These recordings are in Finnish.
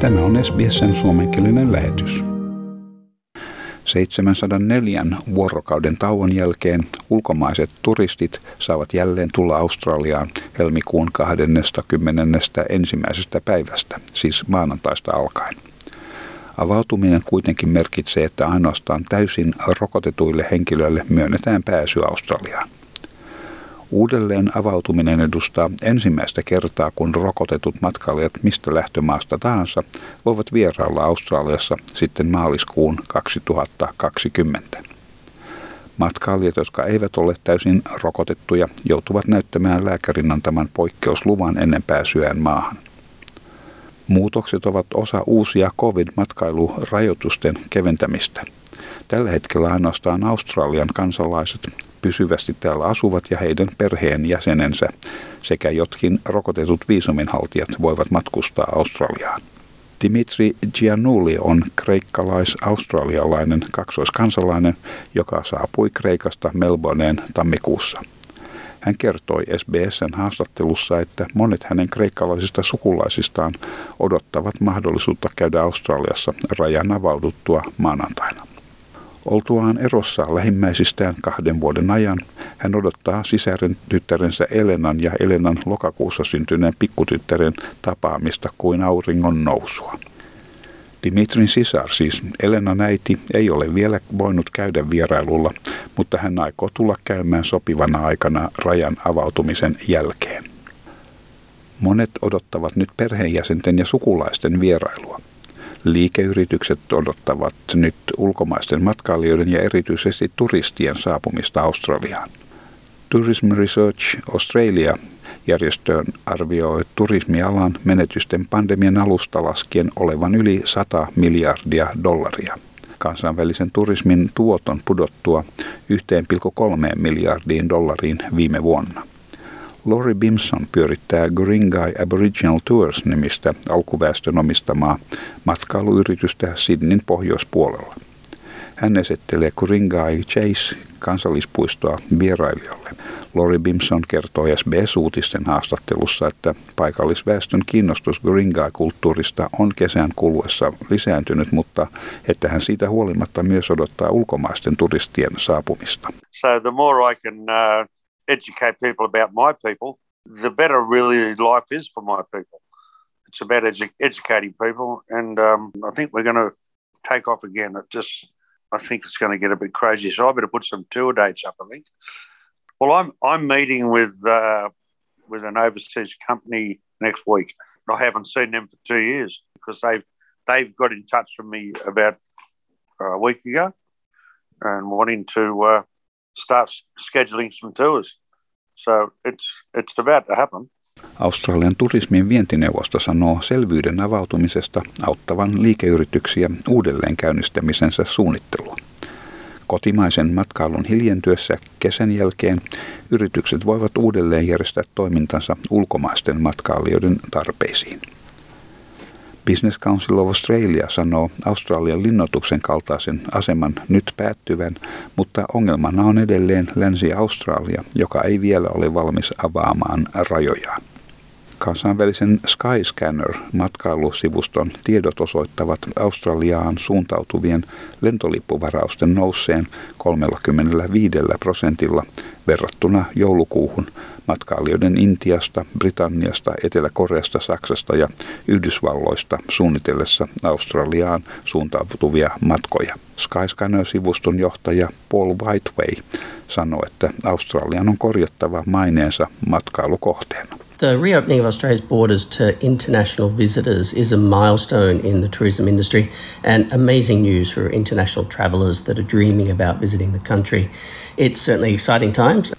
Tämä on SBSn suomenkielinen lähetys. 704 vuorokauden tauon jälkeen ulkomaiset turistit saavat jälleen tulla Australiaan helmikuun 21. päivästä, siis maanantaista alkaen. Avautuminen kuitenkin merkitsee, että ainoastaan täysin rokotetuille henkilöille myönnetään pääsy Australiaan. Uudelleen avautuminen edustaa ensimmäistä kertaa, kun rokotetut matkailijat mistä lähtömaasta tahansa voivat vierailla Australiassa sitten maaliskuun 2020. Matkailijat, jotka eivät ole täysin rokotettuja, joutuvat näyttämään lääkärin antaman poikkeusluvan ennen pääsyään maahan. Muutokset ovat osa uusia COVID-matkailurajoitusten keventämistä. Tällä hetkellä ainoastaan Australian kansalaiset pysyvästi täällä asuvat ja heidän perheen jäsenensä sekä jotkin rokotetut viisuminhaltijat voivat matkustaa Australiaan. Dimitri Giannulli on kreikkalais-australialainen kaksoiskansalainen, joka saapui Kreikasta Melbourneen tammikuussa. Hän kertoi SBSn haastattelussa, että monet hänen kreikkalaisista sukulaisistaan odottavat mahdollisuutta käydä Australiassa rajan avauduttua maanantaina. Oltuaan erossa lähimmäisistään kahden vuoden ajan, hän odottaa sisären tyttärensä Elenan ja Elenan lokakuussa syntyneen pikkutyttären tapaamista kuin auringon nousua. Dimitrin sisar, siis Elena äiti, ei ole vielä voinut käydä vierailulla, mutta hän aikoo tulla käymään sopivana aikana rajan avautumisen jälkeen. Monet odottavat nyt perheenjäsenten ja sukulaisten vierailua. Liikeyritykset odottavat nyt ulkomaisten matkailijoiden ja erityisesti turistien saapumista Australiaan. Tourism Research Australia järjestöön arvioi turismialan menetysten pandemian alusta laskien olevan yli 100 miljardia dollaria. Kansainvälisen turismin tuoton pudottua 1,3 miljardiin dollariin viime vuonna. Lori Bimson pyörittää Guringai Aboriginal Tours-nimistä alkuväestön omistamaa matkailuyritystä Sydneyn pohjoispuolella. Hän esittelee Kuringai Chase kansallispuistoa vierailijoille. Lori Bimson kertoi SBS-uutisten haastattelussa, että paikallisväestön kiinnostus Guringai-kulttuurista on kesän kuluessa lisääntynyt, mutta että hän siitä huolimatta myös odottaa ulkomaisten turistien saapumista. So the more I can uh, educate people about my people, the better really life is for my people. It's about edu- educating people, and um, I think we're going to take off again. It just, I think it's going to get a bit crazy. So I better put some tour dates up. I think. Well, I'm I'm meeting with uh, with an overseas company next week. I haven't seen them for two years because they've they've got in touch with me about uh, a week ago and wanting to uh, start scheduling some tours. So it's, it's about to happen. Australian turismin vientineuvosto sanoo selvyyden avautumisesta auttavan liikeyrityksiä uudelleen käynnistämisensä suunnittelua. Kotimaisen matkailun hiljentyessä kesän jälkeen yritykset voivat uudelleen järjestää toimintansa ulkomaisten matkailijoiden tarpeisiin. Business Council of Australia sanoo Australian linnoituksen kaltaisen aseman nyt päättyvän, mutta ongelmana on edelleen Länsi-Australia, joka ei vielä ole valmis avaamaan rajojaan. Kansainvälisen Skyscanner-matkailusivuston tiedot osoittavat Australiaan suuntautuvien lentolippuvarausten nousseen 35 prosentilla verrattuna joulukuuhun matkailijoiden Intiasta, Britanniasta, Etelä-Koreasta, Saksasta ja Yhdysvalloista suunnitellessa Australiaan suuntautuvia matkoja. Skyscanner-sivuston johtaja Paul Whiteway sanoi, että Australian on korjattava maineensa matkailukohteena. The reopening of Australia's borders to international visitors is a milestone in the tourism industry and amazing news for international travellers that are dreaming about visiting the country. It's certainly exciting times.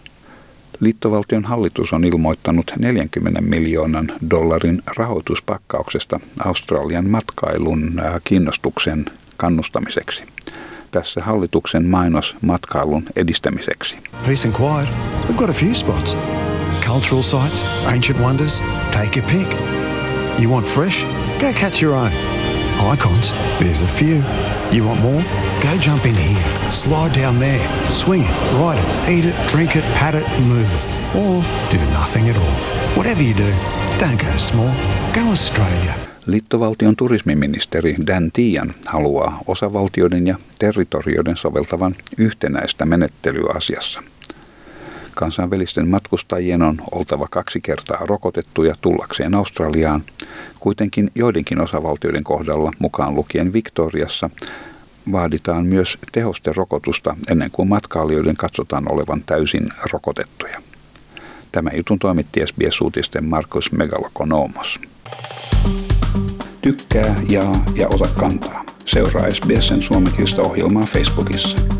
Liittovaltion hallitus on ilmoittanut 40 miljoonan dollarin rahoituspakkauksesta Australian matkailun kiinnostuksen kannustamiseksi. Tässä hallituksen mainos matkailun edistämiseksi. Peace and quiet. We've got a few spots. cultural sites, ancient wonders, take your pick. You want fresh? Go catch your own. Icons, there's a few. You want more? Go jump in here, slide down there, swing it, ride it, eat it, drink it, pat it, move it. Or do nothing at all. Whatever you do, don't go small. Go Australia. Liittovaltion turismiministeri Dan Tian haluaa osavaltioiden ja territorioiden soveltavan yhtenäistä menettelyä asiassa. Kansainvälisten matkustajien on oltava kaksi kertaa rokotettuja tullakseen Australiaan. Kuitenkin joidenkin osavaltioiden kohdalla, mukaan lukien Victoriassa, vaaditaan myös tehosterokotusta ennen kuin matkailijoiden katsotaan olevan täysin rokotettuja. Tämä jutun toimitti SBS-uutisten Markus Megalokonomos. Tykkää, jaa ja ota kantaa. Seuraa SBSn suomenkielistä ohjelmaa Facebookissa.